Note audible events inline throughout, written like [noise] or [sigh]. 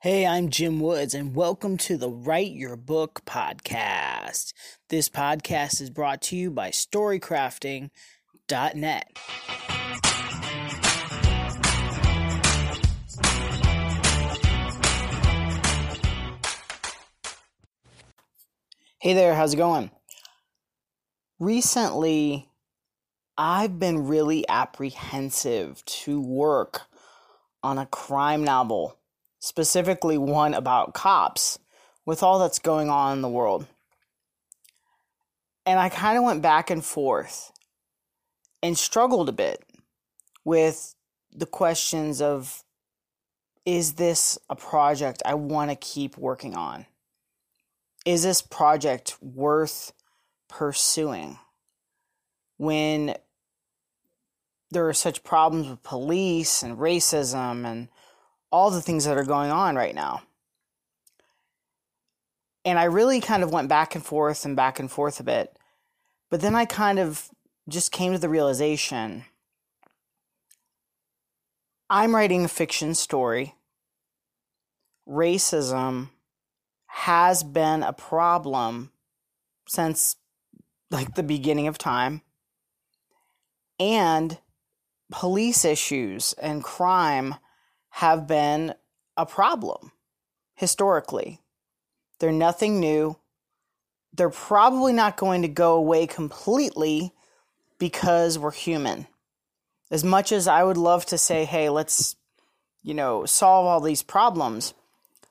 Hey, I'm Jim Woods, and welcome to the Write Your Book podcast. This podcast is brought to you by StoryCrafting.net. Hey there, how's it going? Recently, I've been really apprehensive to work on a crime novel specifically one about cops, with all that's going on in the world. And I kind of went back and forth and struggled a bit with the questions of is this a project I want to keep working on? Is this project worth pursuing? When there are such problems with police and racism and all the things that are going on right now. And I really kind of went back and forth and back and forth a bit. But then I kind of just came to the realization I'm writing a fiction story. Racism has been a problem since like the beginning of time. And police issues and crime have been a problem historically. They're nothing new. They're probably not going to go away completely because we're human. As much as I would love to say, hey, let's, you know, solve all these problems,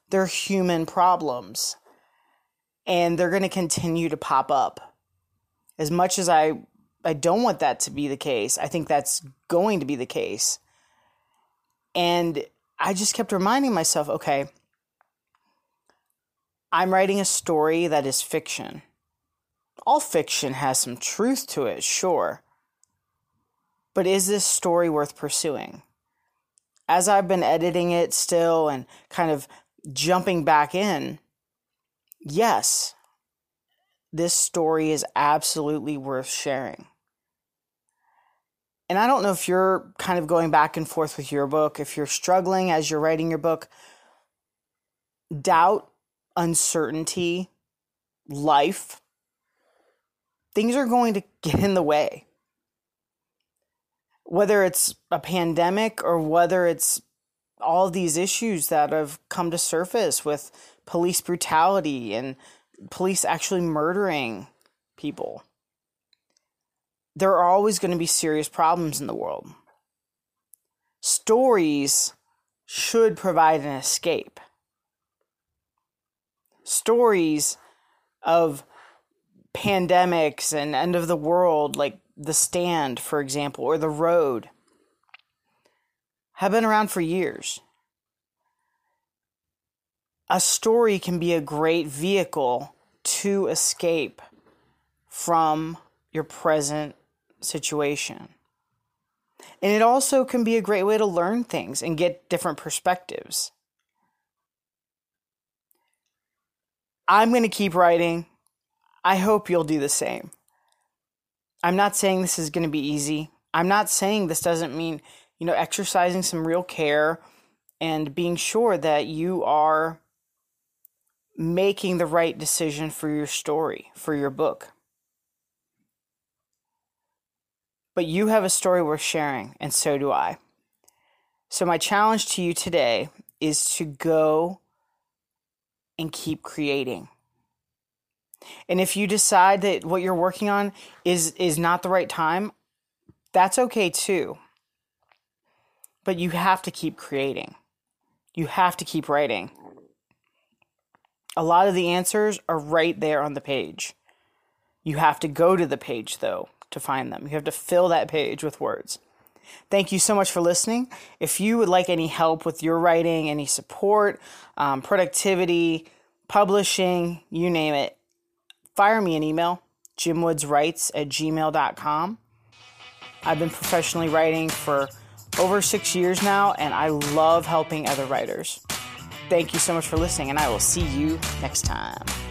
they're human problems. And they're going to continue to pop up. As much as I, I don't want that to be the case, I think that's going to be the case. And I just kept reminding myself, okay, I'm writing a story that is fiction. All fiction has some truth to it, sure. But is this story worth pursuing? As I've been editing it still and kind of jumping back in, yes, this story is absolutely worth sharing and I don't know if you're kind of going back and forth with your book, if you're struggling as you're writing your book, doubt, uncertainty, life, things are going to [laughs] get in the way. Whether it's a pandemic or whether it's all these issues that have come to surface with police brutality and police actually murdering people there are always going to be serious problems in the world. Stories should provide an escape. Stories of pandemics and end of the world, like The Stand, for example, or The Road, have been around for years. A story can be a great vehicle to escape from your present situation. And it also can be a great way to learn things and get different perspectives. I'm going to keep writing. I hope you'll do the same. I'm not saying this is going to be easy. I'm not saying this doesn't mean, you know, exercising some real care and being sure that you are making the right decision for your story, for your book. But you have a story worth sharing, and so do I. So, my challenge to you today is to go and keep creating. And if you decide that what you're working on is is not the right time, that's okay too. But you have to keep creating. You have to keep writing. A lot of the answers are right there on the page. You have to go to the page though to find them. You have to fill that page with words. Thank you so much for listening. If you would like any help with your writing, any support, um, productivity, publishing, you name it, fire me an email, jimwoodswrites at gmail.com. I've been professionally writing for over six years now, and I love helping other writers. Thank you so much for listening, and I will see you next time.